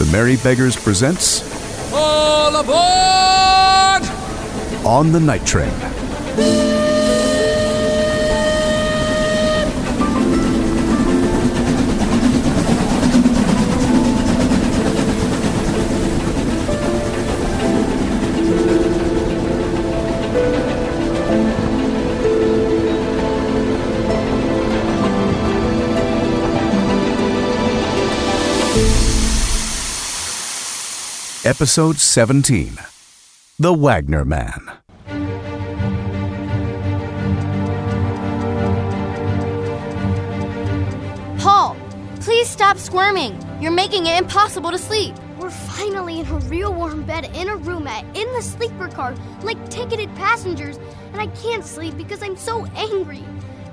The Merry Beggars presents All aboard! On the Night Train. Episode 17 The Wagner Man. Paul, please stop squirming. You're making it impossible to sleep. We're finally in a real warm bed in a roomette in the sleeper car, like ticketed passengers, and I can't sleep because I'm so angry.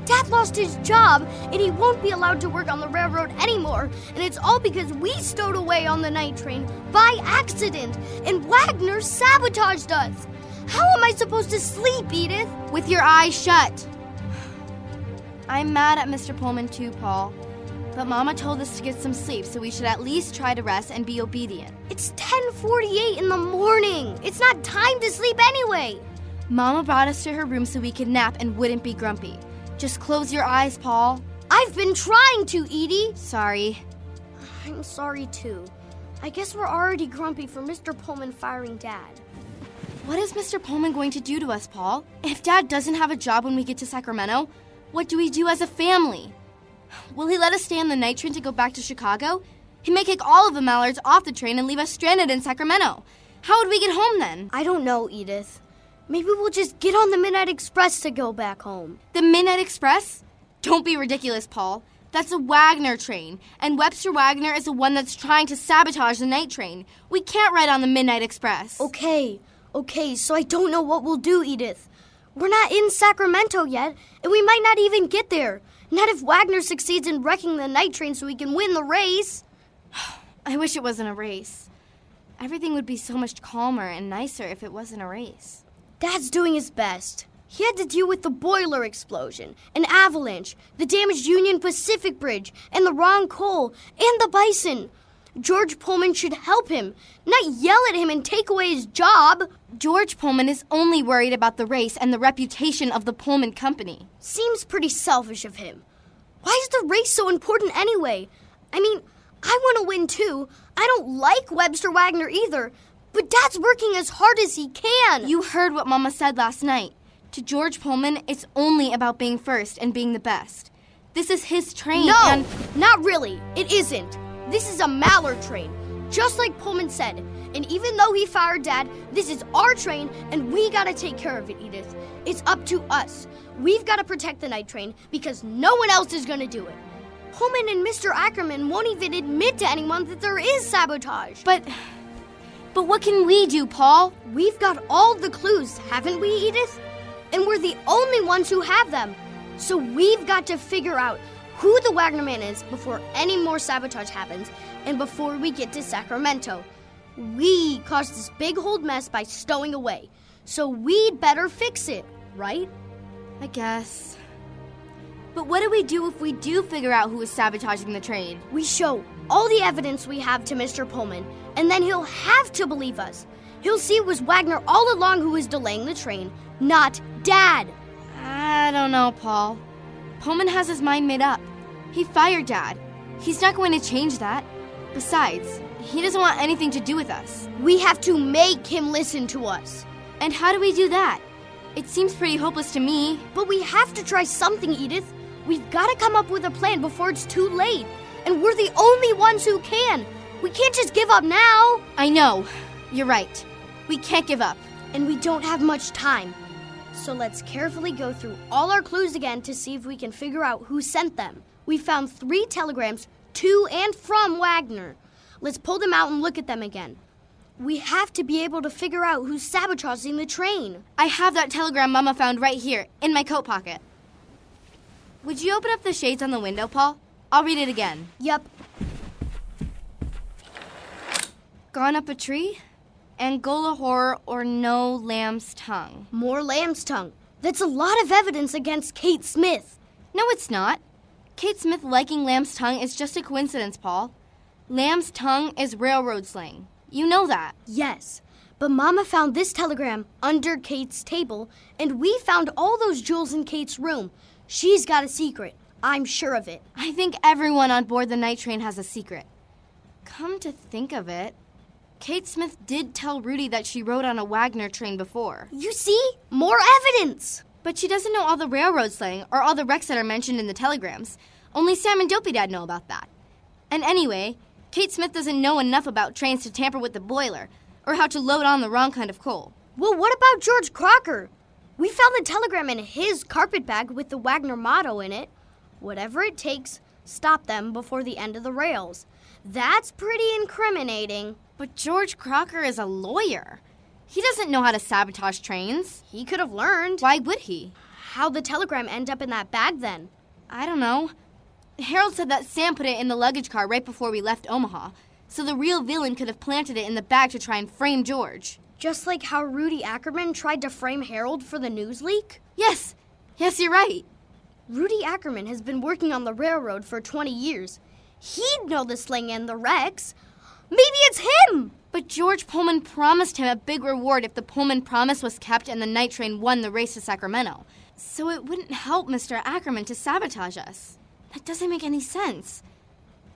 Dad lost his job, and he won't be allowed to work on the railroad anymore, and it's all because we stowed away on the night train by accident, and Wagner sabotaged us. How am I supposed to sleep, Edith? With your eyes shut. I'm mad at Mr. Pullman too, Paul. But Mama told us to get some sleep, so we should at least try to rest and be obedient. It's 10:48 in the morning. It's not time to sleep anyway. Mama brought us to her room so we could nap and wouldn't be grumpy. Just close your eyes, Paul. I've been trying to, Edie. Sorry. I'm sorry too. I guess we're already grumpy for Mr. Pullman firing Dad. What is Mr. Pullman going to do to us, Paul? If Dad doesn't have a job when we get to Sacramento, what do we do as a family? Will he let us stay on the night train to go back to Chicago? He may kick all of the Mallards off the train and leave us stranded in Sacramento. How would we get home then? I don't know, Edith. Maybe we'll just get on the Midnight Express to go back home. The Midnight Express? Don't be ridiculous, Paul. That's a Wagner train, and Webster Wagner is the one that's trying to sabotage the night train. We can't ride on the Midnight Express. Okay, okay, so I don't know what we'll do, Edith. We're not in Sacramento yet, and we might not even get there. Not if Wagner succeeds in wrecking the night train so we can win the race. I wish it wasn't a race. Everything would be so much calmer and nicer if it wasn't a race. Dad's doing his best. He had to deal with the boiler explosion, an avalanche, the damaged Union Pacific Bridge, and the wrong coal, and the bison. George Pullman should help him, not yell at him and take away his job. George Pullman is only worried about the race and the reputation of the Pullman Company. Seems pretty selfish of him. Why is the race so important anyway? I mean, I want to win too. I don't like Webster Wagner either, but Dad's working as hard as he can. You heard what Mama said last night. To George Pullman, it's only about being first and being the best. This is his train. No, and not really. It isn't. This is a Mallard train, just like Pullman said. And even though he fired Dad, this is our train, and we gotta take care of it, Edith. It's up to us. We've gotta protect the night train because no one else is gonna do it. Pullman and Mr. Ackerman won't even admit to anyone that there is sabotage. but but what can we do, Paul? We've got all the clues, haven't we, Edith? And we're the only ones who have them. So we've got to figure out who the Wagner man is before any more sabotage happens and before we get to Sacramento. We caused this big old mess by stowing away. So we'd better fix it, right? I guess. But what do we do if we do figure out who is sabotaging the train? We show all the evidence we have to Mr. Pullman, and then he'll have to believe us. He'll see it was Wagner all along who was delaying the train, not Dad. I don't know, Paul. Pullman has his mind made up. He fired Dad. He's not going to change that. Besides, he doesn't want anything to do with us. We have to make him listen to us. And how do we do that? It seems pretty hopeless to me. But we have to try something, Edith. We've got to come up with a plan before it's too late. And we're the only ones who can. We can't just give up now. I know. You're right. We can't give up. And we don't have much time. So let's carefully go through all our clues again to see if we can figure out who sent them. We found three telegrams to and from Wagner. Let's pull them out and look at them again. We have to be able to figure out who's sabotaging the train. I have that telegram Mama found right here in my coat pocket. Would you open up the shades on the window, Paul? I'll read it again. Yep, Gone up a tree? Angola horror or no lamb's tongue? more lamb's tongue. That's a lot of evidence against Kate Smith. No, it's not. Kate Smith liking lamb's tongue is just a coincidence, Paul. Lamb's tongue is railroad slang. You know that. Yes, but Mama found this telegram under Kate's table, and we found all those jewels in Kate's room. She's got a secret. I'm sure of it. I think everyone on board the night train has a secret. Come to think of it, Kate Smith did tell Rudy that she rode on a Wagner train before. You see? More evidence! But she doesn't know all the railroad slang or all the wrecks that are mentioned in the telegrams. Only Sam and Dopey Dad know about that. And anyway, Kate Smith doesn't know enough about trains to tamper with the boiler or how to load on the wrong kind of coal. Well, what about George Crocker? We found the telegram in his carpet bag with the Wagner motto in it. Whatever it takes, stop them before the end of the rails. That's pretty incriminating. But George Crocker is a lawyer. He doesn't know how to sabotage trains. He could have learned. Why would he? How'd the telegram end up in that bag then? I don't know. Harold said that Sam put it in the luggage car right before we left Omaha, so the real villain could have planted it in the bag to try and frame George. Just like how Rudy Ackerman tried to frame Harold for the news leak? Yes, yes, you're right. Rudy Ackerman has been working on the railroad for 20 years. He'd know the slang and the wrecks. Maybe it's him! But George Pullman promised him a big reward if the Pullman promise was kept and the night train won the race to Sacramento. So it wouldn't help Mr. Ackerman to sabotage us. That doesn't make any sense.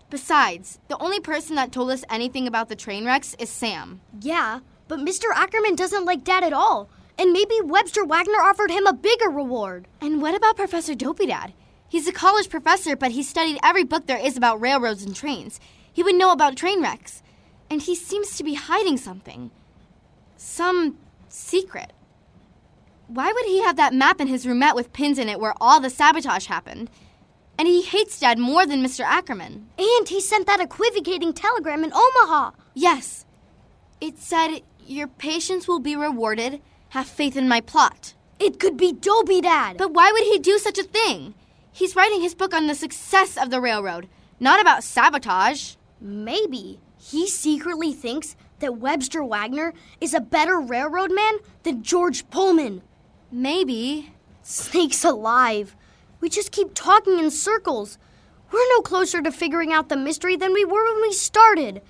Besides, the only person that told us anything about the train wrecks is Sam. Yeah, but Mr. Ackerman doesn't like Dad at all. And maybe Webster Wagner offered him a bigger reward. And what about Professor Dopey Dad? He's a college professor, but he studied every book there is about railroads and trains. He would know about train wrecks. And he seems to be hiding something. Some secret. Why would he have that map in his roomette with pins in it where all the sabotage happened? And he hates Dad more than Mr. Ackerman. And he sent that equivocating telegram in Omaha. Yes. It said, Your patience will be rewarded. Have faith in my plot. It could be Dopey Dad. But why would he do such a thing? He's writing his book on the success of the railroad, not about sabotage. Maybe he secretly thinks that Webster Wagner is a better railroad man than George Pullman. Maybe. Snakes alive. We just keep talking in circles. We're no closer to figuring out the mystery than we were when we started.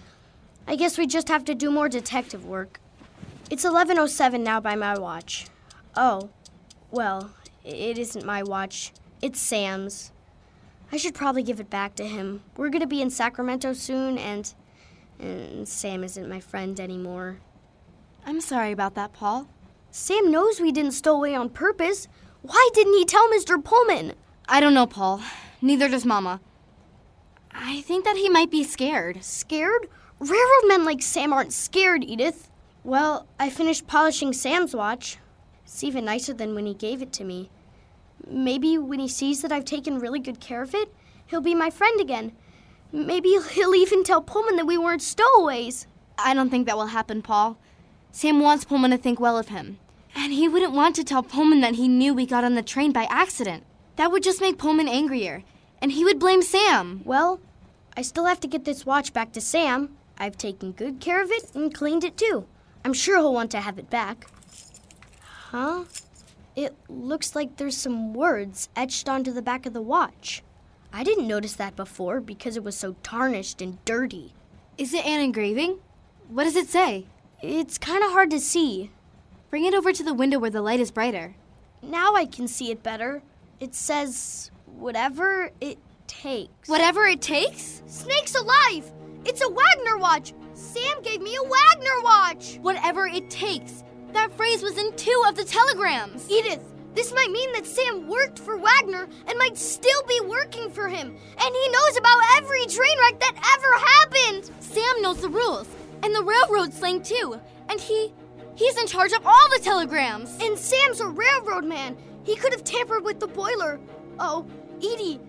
I guess we just have to do more detective work. It's 11:07 now by my watch. Oh. Well, it isn't my watch. It's Sam's. I should probably give it back to him. We're going to be in Sacramento soon and and Sam isn't my friend anymore. I'm sorry about that, Paul. Sam knows we didn't stow away on purpose. Why didn't he tell Mr. Pullman? I don't know, Paul. Neither does Mama. I think that he might be scared. Scared? Railroad men like Sam aren't scared, Edith. Well, I finished polishing Sam's watch. It's even nicer than when he gave it to me. Maybe when he sees that I've taken really good care of it, he'll be my friend again. Maybe he'll even tell Pullman that we weren't stowaways. I don't think that will happen, Paul. Sam wants Pullman to think well of him. And he wouldn't want to tell Pullman that he knew we got on the train by accident. That would just make Pullman angrier. And he would blame Sam. Well, I still have to get this watch back to Sam. I've taken good care of it and cleaned it too. I'm sure he'll want to have it back. Huh? It looks like there's some words etched onto the back of the watch. I didn't notice that before because it was so tarnished and dirty. Is it an engraving? What does it say? It's kind of hard to see. Bring it over to the window where the light is brighter. Now I can see it better. It says, whatever it takes. Whatever it takes? Snakes alive! It's a Wagner watch! Sam gave me a Wagner watch! Whatever it takes. That phrase was in two of the telegrams. Edith, this might mean that Sam worked for Wagner and might still be working for him. And he knows about every train wreck that ever happened. Sam knows the rules and the railroad slang too. And he he's in charge of all the telegrams. And Sam's a railroad man. He could have tampered with the boiler. Oh, Edie,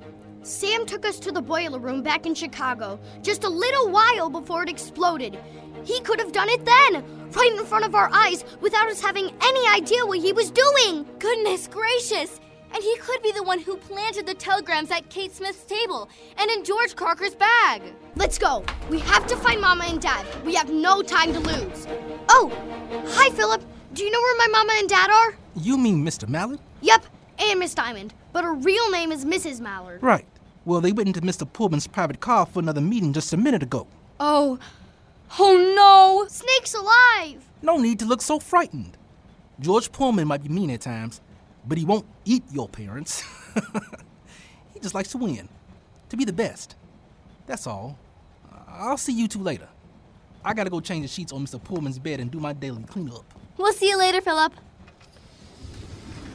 Sam took us to the boiler room back in Chicago just a little while before it exploded. He could have done it then, right in front of our eyes, without us having any idea what he was doing. Goodness gracious! And he could be the one who planted the telegrams at Kate Smith's table and in George Crocker's bag. Let's go. We have to find Mama and Dad. We have no time to lose. Oh, hi, Philip. Do you know where my Mama and Dad are? You mean Mr. Mallard? Yep, and Miss Diamond. But her real name is Mrs. Mallard. Right. Well, they went into Mr. Pullman's private car for another meeting just a minute ago. Oh. Oh no! Snake's alive! No need to look so frightened. George Pullman might be mean at times, but he won't eat your parents. he just likes to win, to be the best. That's all. I'll see you two later. I gotta go change the sheets on Mr. Pullman's bed and do my daily cleanup. We'll see you later, Philip.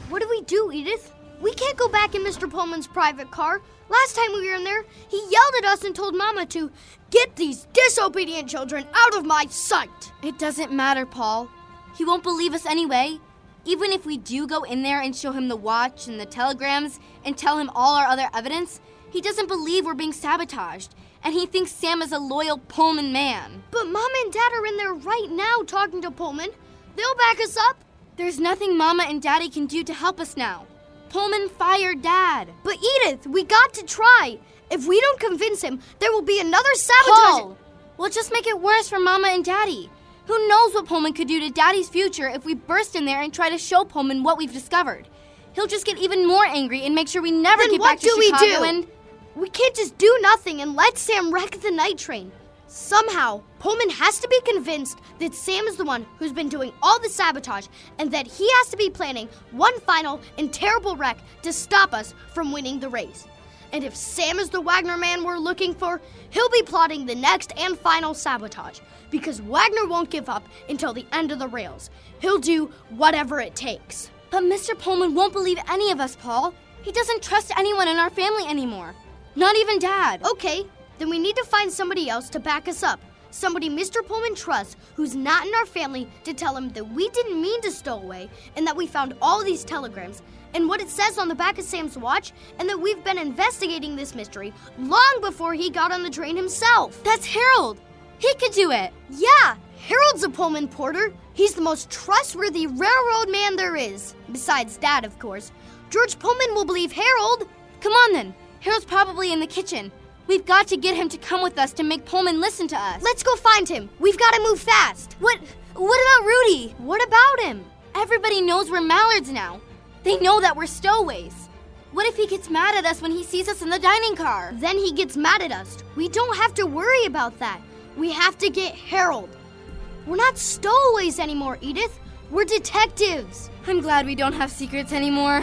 What do we do, Edith? We can't go back in Mr. Pullman's private car. Last time we were in there, he yelled at us and told Mama to get these disobedient children out of my sight. It doesn't matter, Paul. He won't believe us anyway. Even if we do go in there and show him the watch and the telegrams and tell him all our other evidence, he doesn't believe we're being sabotaged. And he thinks Sam is a loyal Pullman man. But Mom and Dad are in there right now talking to Pullman. They'll back us up. There's nothing Mama and Daddy can do to help us now. Pullman fired Dad. But Edith, we got to try. If we don't convince him, there will be another sabotage. Paul, we'll just make it worse for Mama and Daddy. Who knows what Pullman could do to Daddy's future if we burst in there and try to show Pullman what we've discovered? He'll just get even more angry and make sure we never Then get back to Chicago. Then what do we do? and We can't just do nothing and let Sam wreck the night train. Somehow, Pullman has to be convinced that Sam is the one who's been doing all the sabotage and that he has to be planning one final and terrible wreck to stop us from winning the race. And if Sam is the Wagner man we're looking for, he'll be plotting the next and final sabotage because Wagner won't give up until the end of the rails. He'll do whatever it takes. But Mr. Pullman won't believe any of us, Paul. He doesn't trust anyone in our family anymore. Not even Dad. Okay, then we need to find somebody else to back us up. Somebody Mr. Pullman trusts who's not in our family to tell him that we didn't mean to stow away and that we found all these telegrams and what it says on the back of Sam's watch and that we've been investigating this mystery long before he got on the train himself. That's Harold. He could do it. Yeah, Harold's a Pullman porter. He's the most trustworthy railroad man there is. Besides Dad, of course. George Pullman will believe Harold. Come on then. Harold's probably in the kitchen. We've got to get him to come with us to make Pullman listen to us. Let's go find him. We've got to move fast. What what about Rudy? What about him? Everybody knows we're mallards now. They know that we're stowaways. What if he gets mad at us when he sees us in the dining car? Then he gets mad at us. We don't have to worry about that. We have to get Harold. We're not stowaways anymore, Edith. We're detectives. I'm glad we don't have secrets anymore.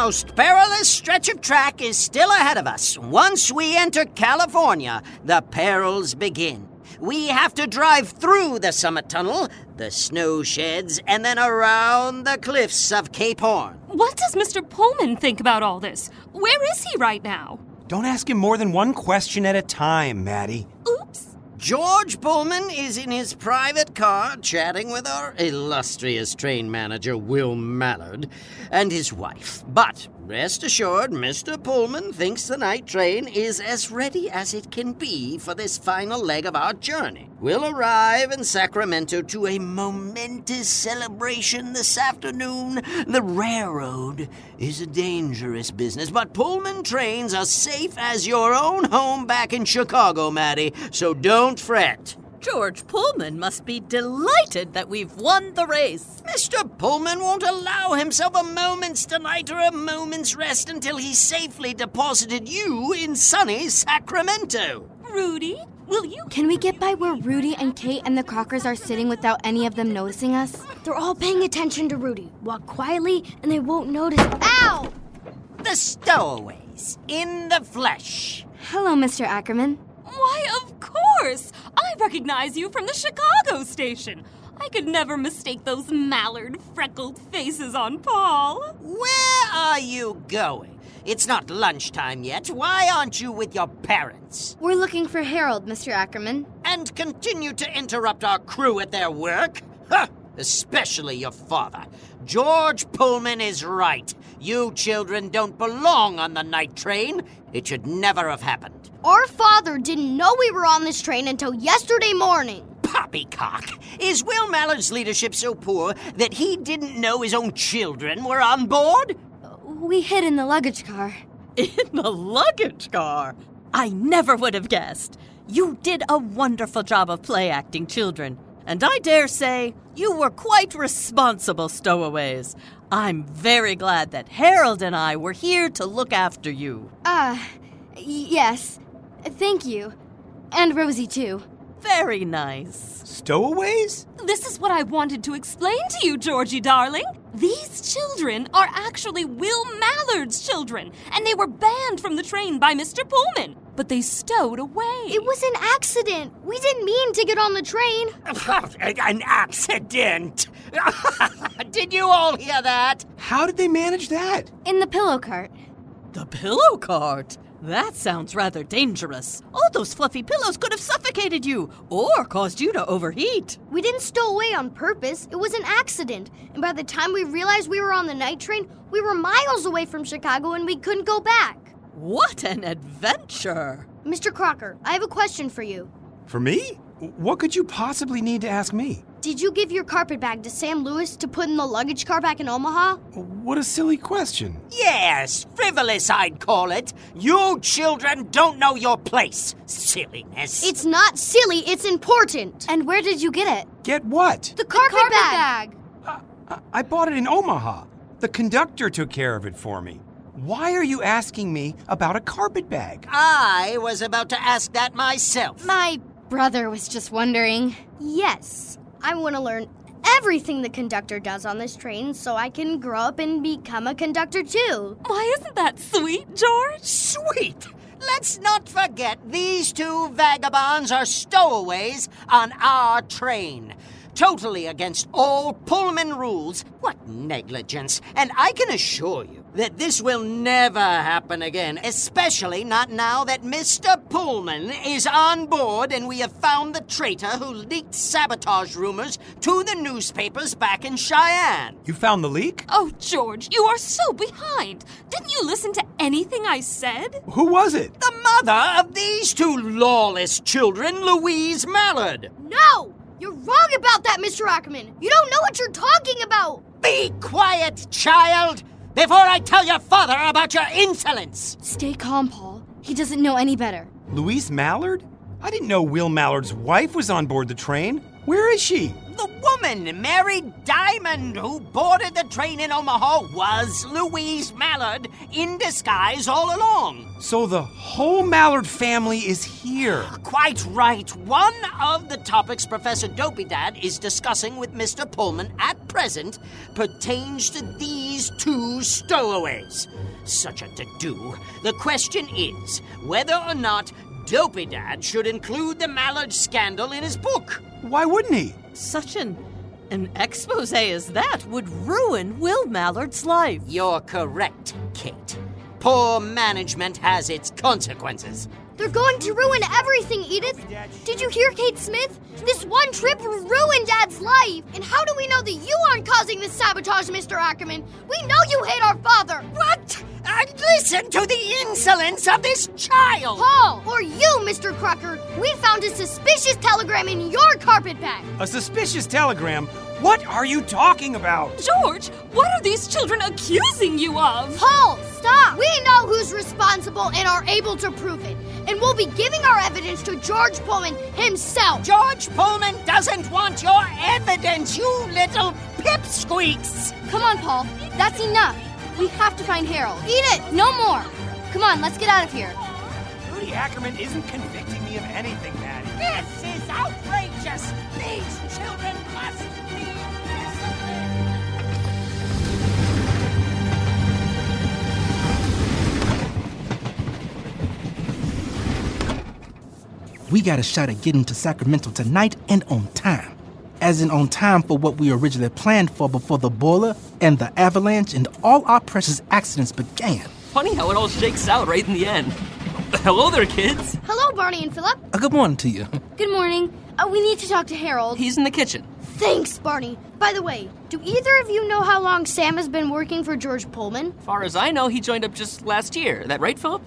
Most perilous stretch of track is still ahead of us. Once we enter California, the perils begin. We have to drive through the summit tunnel, the snow sheds, and then around the cliffs of Cape Horn. What does Mr. Pullman think about all this? Where is he right now? Don't ask him more than one question at a time, Maddie. Oops. George Pullman is in his private car chatting with our illustrious train manager, Will Mallard, and his wife. But rest assured, Mr. Pullman thinks the night train is as ready as it can be for this final leg of our journey. We'll arrive in Sacramento to a momentous celebration this afternoon. The railroad is a dangerous business, but Pullman trains are safe as your own home back in Chicago, Maddie, so don't fret. George Pullman must be delighted that we've won the race. Mr. Pullman won't allow himself a moment's delight or a moment's rest until he's safely deposited you in sunny Sacramento. Rudy, will you? Can we get by where Rudy and Kate and the Crockers are sitting without any of them noticing us? They're all paying attention to Rudy. Walk quietly and they won't notice. Ow! The stowaways in the flesh. Hello, Mr. Ackerman. Why, of course! I recognize you from the Chicago station. I could never mistake those mallard freckled faces on Paul. Where are you going? It's not lunchtime yet. Why aren't you with your parents? We're looking for Harold, Mr. Ackerman. And continue to interrupt our crew at their work? Huh! Especially your father. George Pullman is right. You children don't belong on the night train. It should never have happened. Our father didn't know we were on this train until yesterday morning. Poppycock! Is Will Mallard's leadership so poor that he didn't know his own children were on board? We hid in the luggage car. In the luggage car. I never would have guessed. You did a wonderful job of play acting, children. And I dare say you were quite responsible stowaways. I'm very glad that Harold and I were here to look after you. Ah, y- yes. Thank you. And Rosie, too. Very nice. Stowaways? This is what I wanted to explain to you, Georgie darling. These children are actually Will Mallard's children, and they were banned from the train by Mr. Pullman, but they stowed away. It was an accident. We didn't mean to get on the train. An accident! Did you all hear that? How did they manage that? In the pillow cart. The pillow cart? That sounds rather dangerous. All those fluffy pillows could have suffocated you or caused you to overheat. We didn't stow away on purpose. It was an accident. And by the time we realized we were on the night train, we were miles away from Chicago and we couldn't go back. What an adventure! Mr. Crocker, I have a question for you. For me? What could you possibly need to ask me? Did you give your carpet bag to Sam Lewis to put in the luggage car back in Omaha? What a silly question. Yes, frivolous, I'd call it. You children don't know your place. Silliness. It's not silly, it's important. And where did you get it? Get what? The carpet, Carpet bag. bag. I, I bought it in Omaha. The conductor took care of it for me. Why are you asking me about a carpet bag? I was about to ask that myself. My brother was just wondering. Yes, I want to learn everything the conductor does on this train so I can grow up and become a conductor too. Why isn't that sweet, George? Sweet! Let's not forget these two vagabonds are stowaways on our train. Totally against all Pullman rules. What negligence. And I can assure you that this will never happen again, especially not now that Mr. Pullman is on board and we have found the traitor who leaked sabotage rumors to the newspapers back in Cheyenne. You found the leak? Oh, George, you are so behind. Didn't you listen to anything I said? Who was it? The mother of these two lawless children, Louise Mallard. No! You're wrong about that, Mr. Ackerman. You don't know what you're talking about. Be quiet, child, before I tell your father about your insolence. Stay calm, Paul. He doesn't know any better. Louise Mallard? I didn't know Will Mallard's wife was on board the train. Where is she? The woman, Mary Diamond, who boarded the train in Omaha, was Louise Mallard in disguise all along. So the whole Mallard family is here. Quite right. One of the topics Professor Dopey Dad is discussing with Mr. Pullman at present pertains to these two stowaways. Such a to do. The question is whether or not Dopey Dad should include the Mallard scandal in his book. Why wouldn't he? Such an an expose as that would ruin Will Mallard's life. You're correct, Kate. Poor management has its consequences. They're going to ruin everything, Edith. Did you hear Kate Smith? This one trip ruined Dad's life. And how do we know that you aren't causing this sabotage, Mr. Ackerman? We know you hate our father. What? And listen to the insolence of this child! Paul, or you, Mr. Crocker, we found a suspicious telegram in your carpet bag. A suspicious telegram? What are you talking about? George, what are these children accusing you of? Paul, stop! We know who's responsible and are able to prove it. And we'll be giving our evidence to George Pullman himself. George Pullman doesn't want your evidence, you little pipsqueaks! Come on, Paul. That's enough. We have to find Harold. Eat it! No more. Come on, let's get out of here. Rudy Ackerman isn't convicting me of anything, Maddie. This is outrageous! These children must We got a shot at getting to Sacramento tonight and on time. As in on time for what we originally planned for before the boiler and the avalanche and all our precious accidents began. Funny how it all shakes out right in the end. Hello there, kids. Hello, Barney and Philip. A good morning to you. Good morning. Uh, we need to talk to Harold. He's in the kitchen. Thanks, Barney. By the way, do either of you know how long Sam has been working for George Pullman? Far as I know, he joined up just last year. That right, Philip?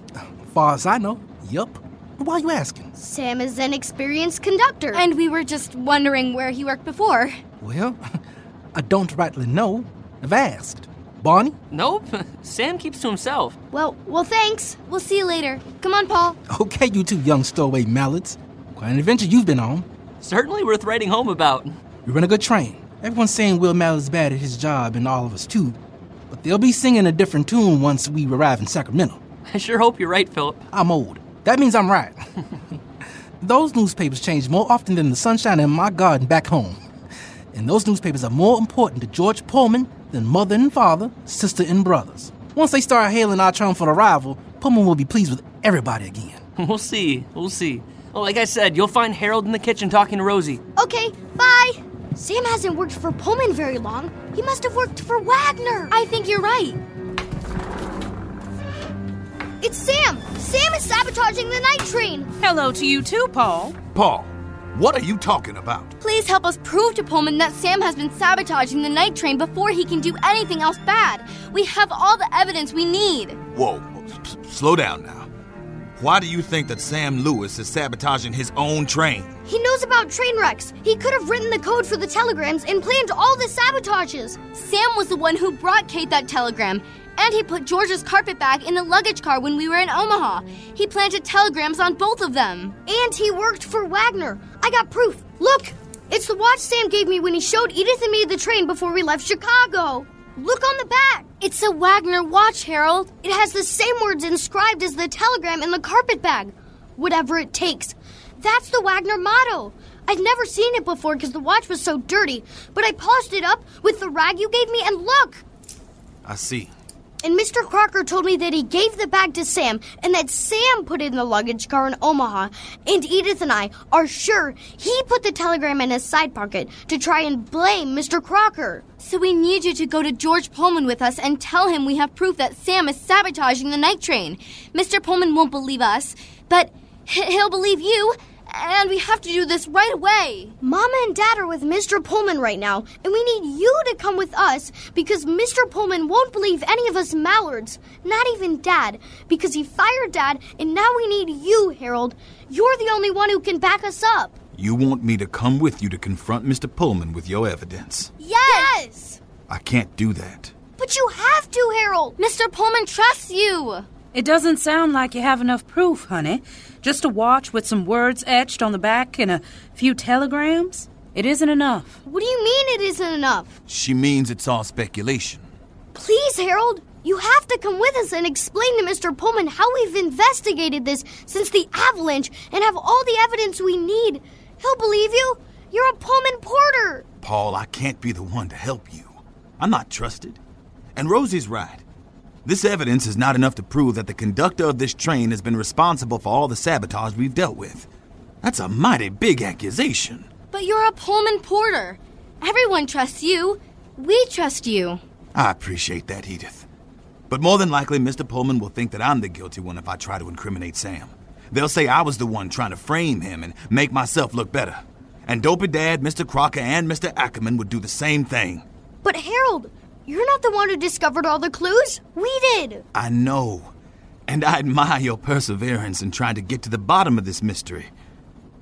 Far as I know, yup. Why are you asking? Sam is an experienced conductor. And we were just wondering where he worked before. Well, I don't rightly know. I've asked. Barney? Nope. Sam keeps to himself. well, well, thanks. We'll see you later. Come on, Paul. Okay, you two young stowaway mallards. Quite an adventure you've been on. Certainly worth writing home about. We run a good train. Everyone's saying Will Mallard's bad at his job and all of us too. But they'll be singing a different tune once we arrive in Sacramento. I sure hope you're right, Philip. I'm old. That means I'm right. those newspapers change more often than the sunshine in my garden back home. And those newspapers are more important to George Pullman than mother and father, sister and brothers. Once they start hailing our triumphant arrival, Pullman will be pleased with everybody again. We'll see. We'll see. Well, like I said, you'll find Harold in the kitchen talking to Rosie. Okay, bye. Sam hasn't worked for Pullman very long. He must have worked for Wagner. I think you're right. It's Sam. Sam is sabotaging the night train. Hello to you too, Paul. Paul, what are you talking about? Please help us prove to Pullman that Sam has been sabotaging the night train before he can do anything else bad. We have all the evidence we need. Whoa, s- slow down now. Why do you think that Sam Lewis is sabotaging his own train? He knows about train wrecks. He could have written the code for the telegrams and planned all the sabotages. Sam was the one who brought Kate that telegram. And he put George's carpet bag in the luggage car when we were in Omaha. He planted telegrams on both of them. And he worked for Wagner. I got proof. Look, it's the watch Sam gave me when he showed Edith and me the train before we left Chicago. Look on the back. It's a Wagner watch, Harold. It has the same words inscribed as the telegram in the carpet bag. Whatever it takes. That's the Wagner motto. I'd never seen it before because the watch was so dirty, but I polished it up with the rag you gave me, and look! I see. And Mr. Crocker told me that he gave the bag to Sam and that Sam put it in the luggage car in Omaha. And Edith and I are sure he put the telegram in his side pocket to try and blame Mr. Crocker. So we need you to go to George Pullman with us and tell him we have proof that Sam is sabotaging the night train. Mr. Pullman won't believe us, but he- he'll believe you, and we have to do this right away. Mama and Dad are with Mr. Pullman right now, and we need you to come with us because Mr. Pullman won't believe any of us Mallards, not even Dad, because he fired Dad, and now we need you, Harold. You're the only one who can back us up. You want me to come with you to confront Mr. Pullman with your evidence? Yes! I can't do that. But you have to, Harold! Mr. Pullman trusts you. It doesn't sound like you have enough proof, honey. Just a watch with some words etched on the back and a few telegrams? It isn't enough. What do you mean it isn't enough? She means it's all speculation. Please, Harold, you have to come with us and explain to Mr. Pullman how we've investigated this since the avalanche and have all the evidence we need. He'll believe you. You're a Pullman porter. Paul, I can't be the one to help you. I'm not trusted. And Rosie's right. This evidence is not enough to prove that the conductor of this train has been responsible for all the sabotage we've dealt with. That's a mighty big accusation. But you're a Pullman porter. Everyone trusts you. We trust you. I appreciate that, Edith. But more than likely, Mr. Pullman will think that I'm the guilty one if I try to incriminate Sam. They'll say I was the one trying to frame him and make myself look better. And Dopey Dad, Mr. Crocker, and Mr. Ackerman would do the same thing. But, Harold, you're not the one who discovered all the clues. We did. I know. And I admire your perseverance in trying to get to the bottom of this mystery.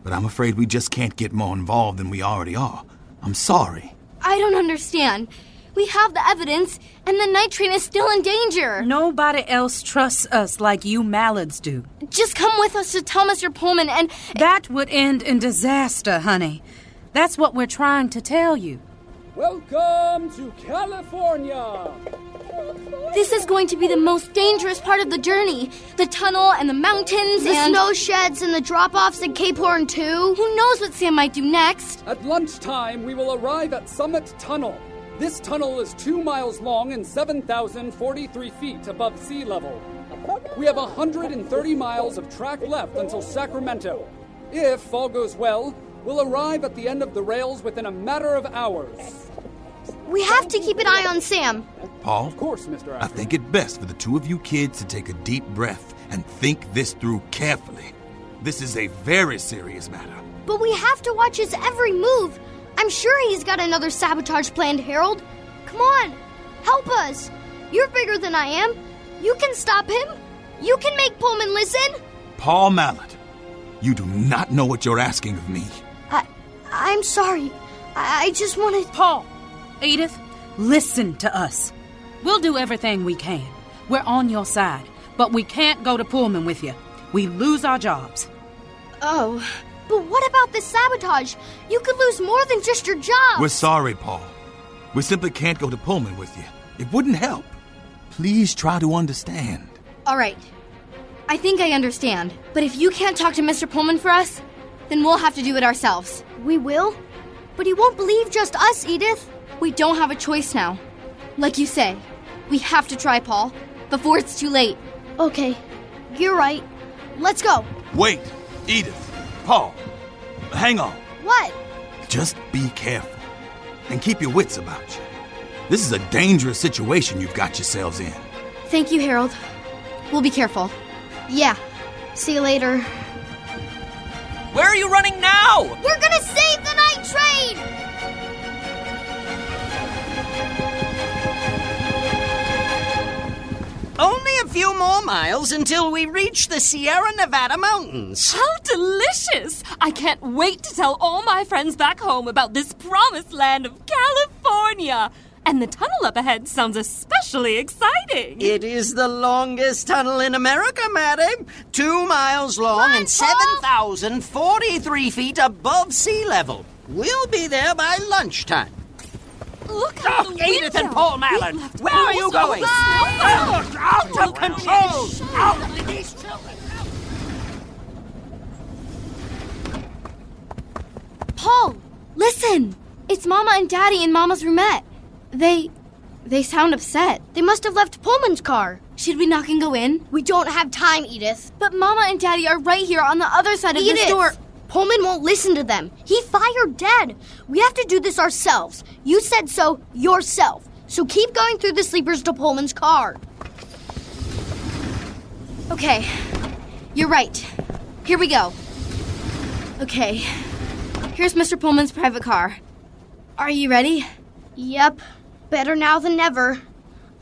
But I'm afraid we just can't get more involved than we already are. I'm sorry. I don't understand. We have the evidence, and the night train is still in danger. Nobody else trusts us like you Mallards do. Just come with us to tell Mr. Pullman and. That would end in disaster, honey. That's what we're trying to tell you. Welcome to California! This is going to be the most dangerous part of the journey. The tunnel and the mountains The and. snow sheds and the drop offs at Cape Horn, too. Who knows what Sam might do next? At lunchtime, we will arrive at Summit Tunnel. This tunnel is two miles long and 7,043 feet above sea level. We have 130 miles of track left until Sacramento. If all goes well, we'll arrive at the end of the rails within a matter of hours. We have to keep an eye on Sam. Paul? Of course, Mr. I think it best for the two of you kids to take a deep breath and think this through carefully. This is a very serious matter. But we have to watch his every move. I'm sure he's got another sabotage planned, Harold. Come on, help us. You're bigger than I am. You can stop him. You can make Pullman listen. Paul Mallard, you do not know what you're asking of me. I, I'm sorry. I, I just wanted. Paul, Edith, listen to us. We'll do everything we can. We're on your side, but we can't go to Pullman with you. We lose our jobs. Oh, But what about the sabotage? You could lose more than just your job. We're sorry, Paul. We simply can't go to Pullman with you. It wouldn't help. Please try to understand. All right. I think I understand. But if you can't talk to Mr. Pullman for us, then we'll have to do it ourselves. We will? But he won't believe just us, Edith. We don't have a choice now. Like you say, we have to try, Paul, before it's too late. Okay, you're right. Let's go. Wait, Edith, Paul, hang on. What? Just be careful and keep your wits about you. This is a dangerous situation you've got yourselves in. Thank you, Harold. We'll be careful. Yeah. See you later. Where are you running now? We're gonna save the night train! Few more miles until we reach the Sierra Nevada mountains. How delicious! I can't wait to tell all my friends back home about this promised land of California. And the tunnel up ahead sounds especially exciting. It is the longest tunnel in America, madam. Two miles long and 7,043 feet above sea level. We'll be there by lunchtime. Look out Oh, the Edith window. and Paul Mallard, where are you going? the snow. Out, out of control! Out with these children! Paul, listen! It's Mama and Daddy in Mama's roomette. They. they sound upset. They must have left Pullman's car. Should we knock and go in? We don't have time, Edith. But Mama and Daddy are right here on the other side of Edith! the store. Pullman won't listen to them. He fired Dad. We have to do this ourselves. You said so yourself. So keep going through the sleepers to Pullman's car. Okay, you're right. Here we go. Okay, here's Mr. Pullman's private car. Are you ready? Yep. Better now than never.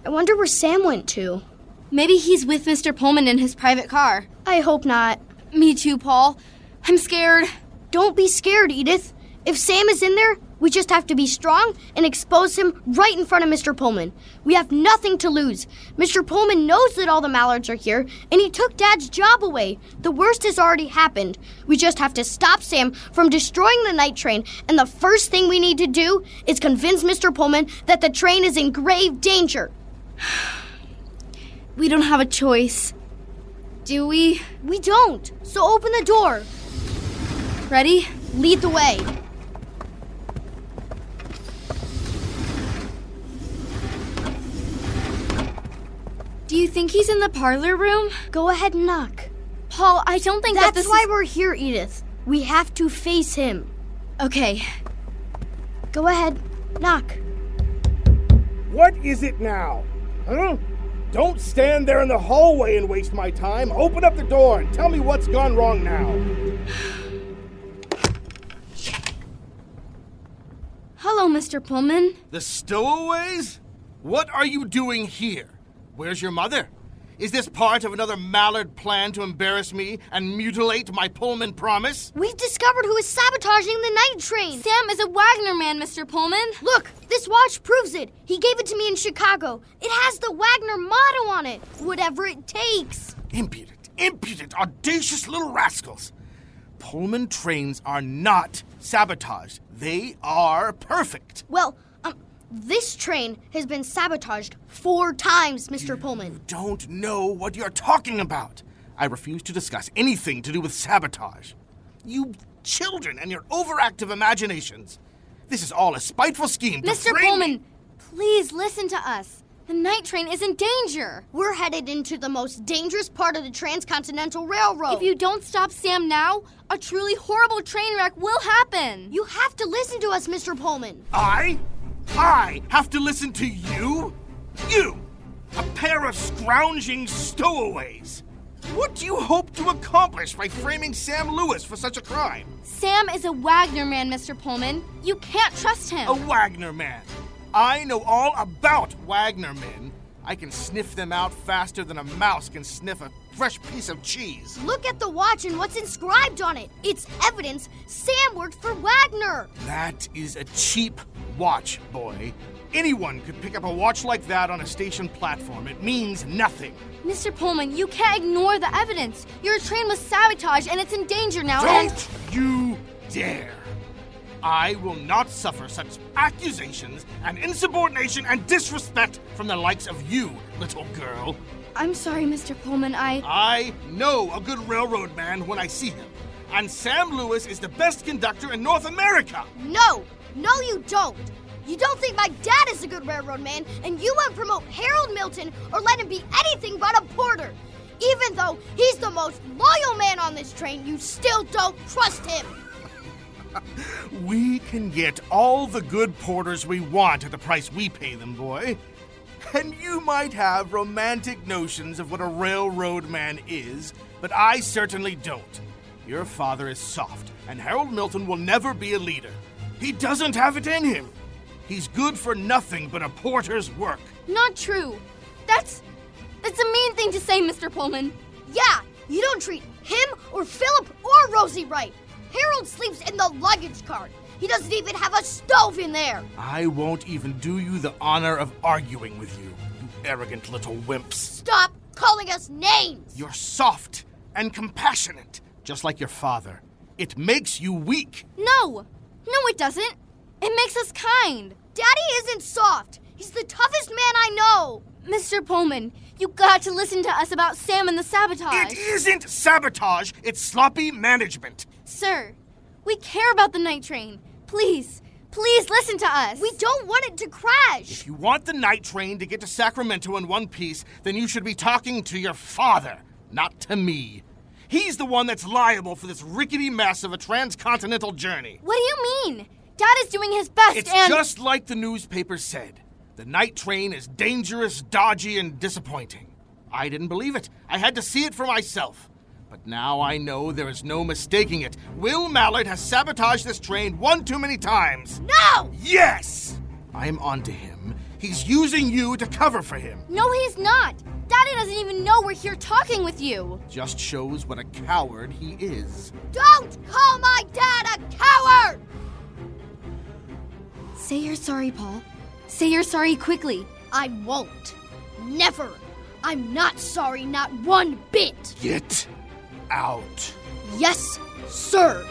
I wonder where Sam went to. Maybe he's with Mr. Pullman in his private car. I hope not. Me too, Paul. I'm scared. Don't be scared, Edith. If Sam is in there, we just have to be strong and expose him right in front of Mr. Pullman. We have nothing to lose. Mr. Pullman knows that all the Mallards are here, and he took Dad's job away. The worst has already happened. We just have to stop Sam from destroying the night train, and the first thing we need to do is convince Mr. Pullman that the train is in grave danger. We don't have a choice. Do we? We don't. So open the door. Ready? Lead the way. Do you think he's in the parlor room? Go ahead and knock. Paul, I don't think that That's this why is... we're here, Edith. We have to face him. Okay. Go ahead. Knock. What is it now? Huh? Don't stand there in the hallway and waste my time. Open up the door and tell me what's gone wrong now. Hello, Mr. Pullman. The stowaways? What are you doing here? Where's your mother? Is this part of another Mallard plan to embarrass me and mutilate my Pullman promise? We've discovered who is sabotaging the night train. Sam is a Wagner man, Mr. Pullman. Look, this watch proves it. He gave it to me in Chicago. It has the Wagner motto on it. Whatever it takes. Impudent, impudent, audacious little rascals. Pullman trains are not sabotaged. They are perfect. Well, um, this train has been sabotaged four times, Mr. Pullman. Don't know what you're talking about. I refuse to discuss anything to do with sabotage. You children and your overactive imaginations. This is all a spiteful scheme to Mr. Pullman, me. please listen to us. The night train is in danger. We're headed into the most dangerous part of the Transcontinental Railroad. If you don't stop Sam now, a truly horrible train wreck will happen. You have to listen to us, Mr. Pullman. I? I have to listen to you? You! A pair of scrounging stowaways! What do you hope to accomplish by framing Sam Lewis for such a crime? Sam is a Wagner man, Mr. Pullman. You can't trust him. A Wagner man. I know all about Wagner men. I can sniff them out faster than a mouse can sniff a fresh piece of cheese. Look at the watch and what's inscribed on it. It's evidence Sam worked for Wagner. That is a cheap watch, boy. Anyone could pick up a watch like that on a station platform. It means nothing. Mr. Pullman, you can't ignore the evidence. Your train was sabotaged and it's in danger now. Don't and- you dare! I will not suffer such accusations and insubordination and disrespect from the likes of you, little girl. I'm sorry, Mr. Pullman. I. I know a good railroad man when I see him. And Sam Lewis is the best conductor in North America. No, no, you don't. You don't think my dad is a good railroad man, and you won't promote Harold Milton or let him be anything but a porter. Even though he's the most loyal man on this train, you still don't trust him. We can get all the good porters we want at the price we pay them, boy. And you might have romantic notions of what a railroad man is, but I certainly don't. Your father is soft, and Harold Milton will never be a leader. He doesn't have it in him. He's good for nothing but a porter's work. Not true. That's. That's a mean thing to say, Mr. Pullman. Yeah, you don't treat him or Philip or Rosie right. Harold sleeps in the luggage cart. He doesn't even have a stove in there. I won't even do you the honor of arguing with you, you arrogant little wimps. Stop calling us names. You're soft and compassionate, just like your father. It makes you weak. No! No, it doesn't. It makes us kind. Daddy isn't soft. He's the toughest man I know. Mr. Pullman, you got to listen to us about Sam and the sabotage. It isn't sabotage, it's sloppy management. Sir, we care about the night train. Please, please listen to us. We don't want it to crash. If you want the night train to get to Sacramento in one piece, then you should be talking to your father, not to me. He's the one that's liable for this rickety mess of a transcontinental journey. What do you mean? Dad is doing his best It's and. just like the newspaper said. The night train is dangerous, dodgy, and disappointing. I didn't believe it. I had to see it for myself. But now I know there is no mistaking it. Will Mallard has sabotaged this train one too many times. No! Yes! I'm onto him. He's using you to cover for him. No, he's not. Daddy doesn't even know we're here talking with you. Just shows what a coward he is. Don't call my dad a coward! Say you're sorry, Paul. Say you're sorry quickly. I won't. Never. I'm not sorry, not one bit. Get out. Yes, sir.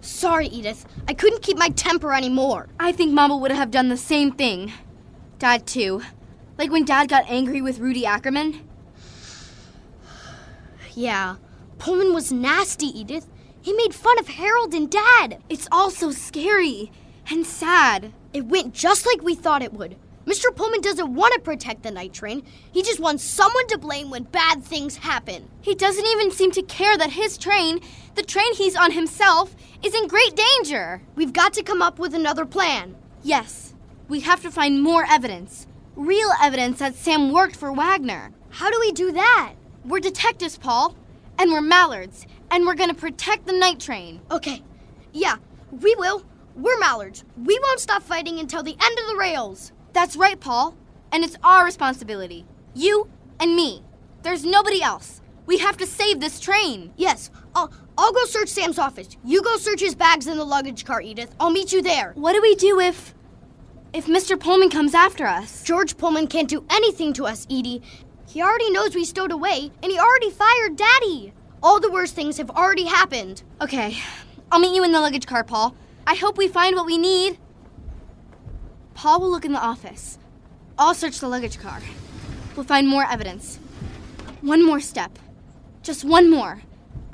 Sorry, Edith. I couldn't keep my temper anymore. I think Mama would have done the same thing. Dad, too. Like when Dad got angry with Rudy Ackerman. Yeah, Pullman was nasty, Edith. He made fun of Harold and Dad. It's all so scary and sad. It went just like we thought it would. Mr. Pullman doesn't want to protect the night train. He just wants someone to blame when bad things happen. He doesn't even seem to care that his train, the train he's on himself, is in great danger. We've got to come up with another plan. Yes, we have to find more evidence. Real evidence that Sam worked for Wagner. How do we do that? We're detectives, Paul. And we're Mallards. And we're gonna protect the night train. Okay. Yeah, we will. We're Mallards. We won't stop fighting until the end of the rails. That's right, Paul. And it's our responsibility. You and me. There's nobody else. We have to save this train. Yes, I'll, I'll go search Sam's office. You go search his bags in the luggage car, Edith. I'll meet you there. What do we do if. if Mr. Pullman comes after us? George Pullman can't do anything to us, Edie. He already knows we stowed away, and he already fired Daddy. All the worst things have already happened. Okay, I'll meet you in the luggage car, Paul. I hope we find what we need. Paul will look in the office. I'll search the luggage car. We'll find more evidence. One more step. Just one more.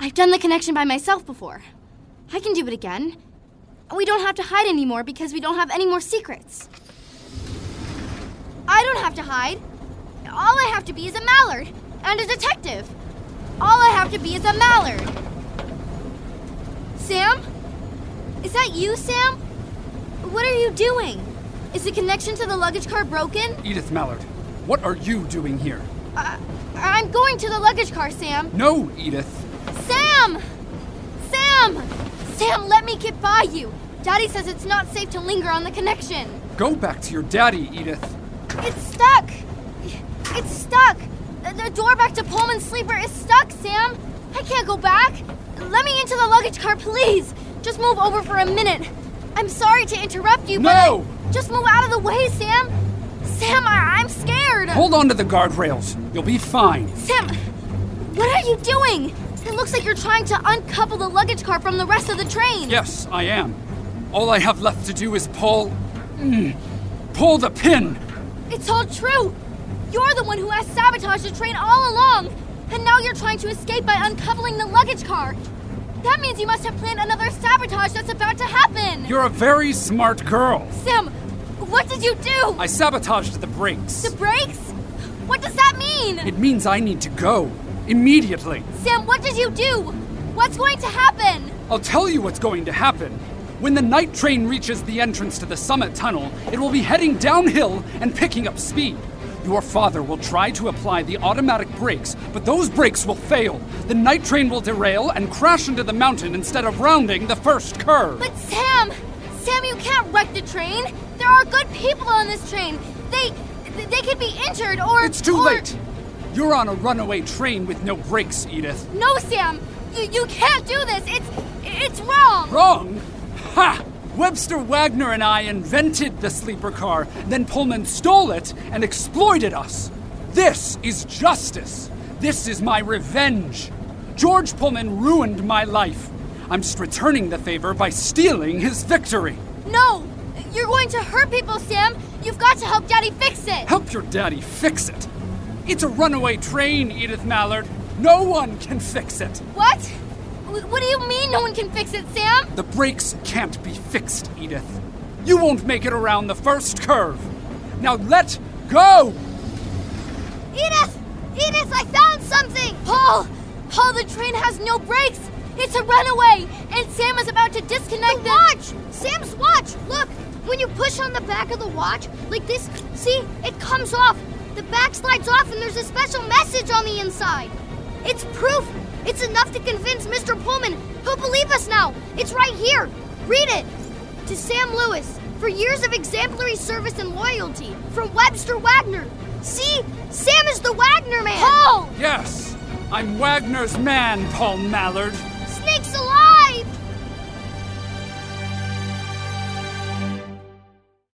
I've done the connection by myself before. I can do it again. We don't have to hide anymore because we don't have any more secrets. I don't have to hide. All I have to be is a mallard and a detective. All I have to be is a mallard. Sam? Is that you, Sam? What are you doing? Is the connection to the luggage car broken? Edith Mallard, what are you doing here? Uh, I'm going to the luggage car, Sam. No, Edith. Sam! Sam! Sam, let me get by you. Daddy says it's not safe to linger on the connection. Go back to your daddy, Edith. It's stuck. It's stuck. The, door back to Pullman's sleeper is stuck, Sam. I can't go back. Let me into the luggage car, please. Just move over for a minute. I'm sorry to interrupt you, but No! Just move out of the way, Sam. Sam, I, I'm scared. Hold on to the guardrails. You'll be fine. Sam, what are you doing? It looks like you're trying to uncouple the luggage car from the rest of the train. Yes, I am. All I have left to do is pull. Mm, pull the pin. It's all true. You're the one who has sabotaged the train all along. And now you're trying to escape by uncoupling the luggage car. That means you must have planned another sabotage that's about to happen. You're a very smart girl. Sam, what did you do? I sabotaged the brakes. The brakes? What does that mean? It means I need to go. Immediately. Sam, what did you do? What's going to happen? I'll tell you what's going to happen. When the night train reaches the entrance to the summit tunnel, it will be heading downhill and picking up speed. Your father will try to apply the automatic brakes, but those brakes will fail. The night train will derail and crash into the mountain instead of rounding the first curve. But Sam, Sam, you can't wreck the train. There are good people on this train. They, they could be injured or. It's too or- late. You're on a runaway train with no brakes, Edith. No, Sam, you, you can't do this. It's, it's wrong. Wrong? Ha! Webster Wagner and I invented the sleeper car, then Pullman stole it and exploited us. This is justice. This is my revenge. George Pullman ruined my life. I'm just returning the favor by stealing his victory. No, you're going to hurt people, Sam. You've got to help Daddy fix it. Help your daddy fix it. It's a runaway train, Edith Mallard. No one can fix it. What? What do you mean no one can fix it, Sam? The brakes can't be fixed, Edith. You won't make it around the first curve. Now let go! Edith! Edith, I found something! Paul! Paul, the train has no brakes! It's a runaway! And Sam is about to disconnect the, watch! Sam's watch! Look! When you push on the back of the watch, like this, see? It comes off. The back slides off, and there's a special message on the inside. It's proof. It's enough to convince Mr. Pullman. He'll believe us now. It's right here. Read it. To Sam Lewis, for years of exemplary service and loyalty, from Webster Wagner. See? Sam is the Wagner man. Paul! Yes, I'm Wagner's man, Paul Mallard.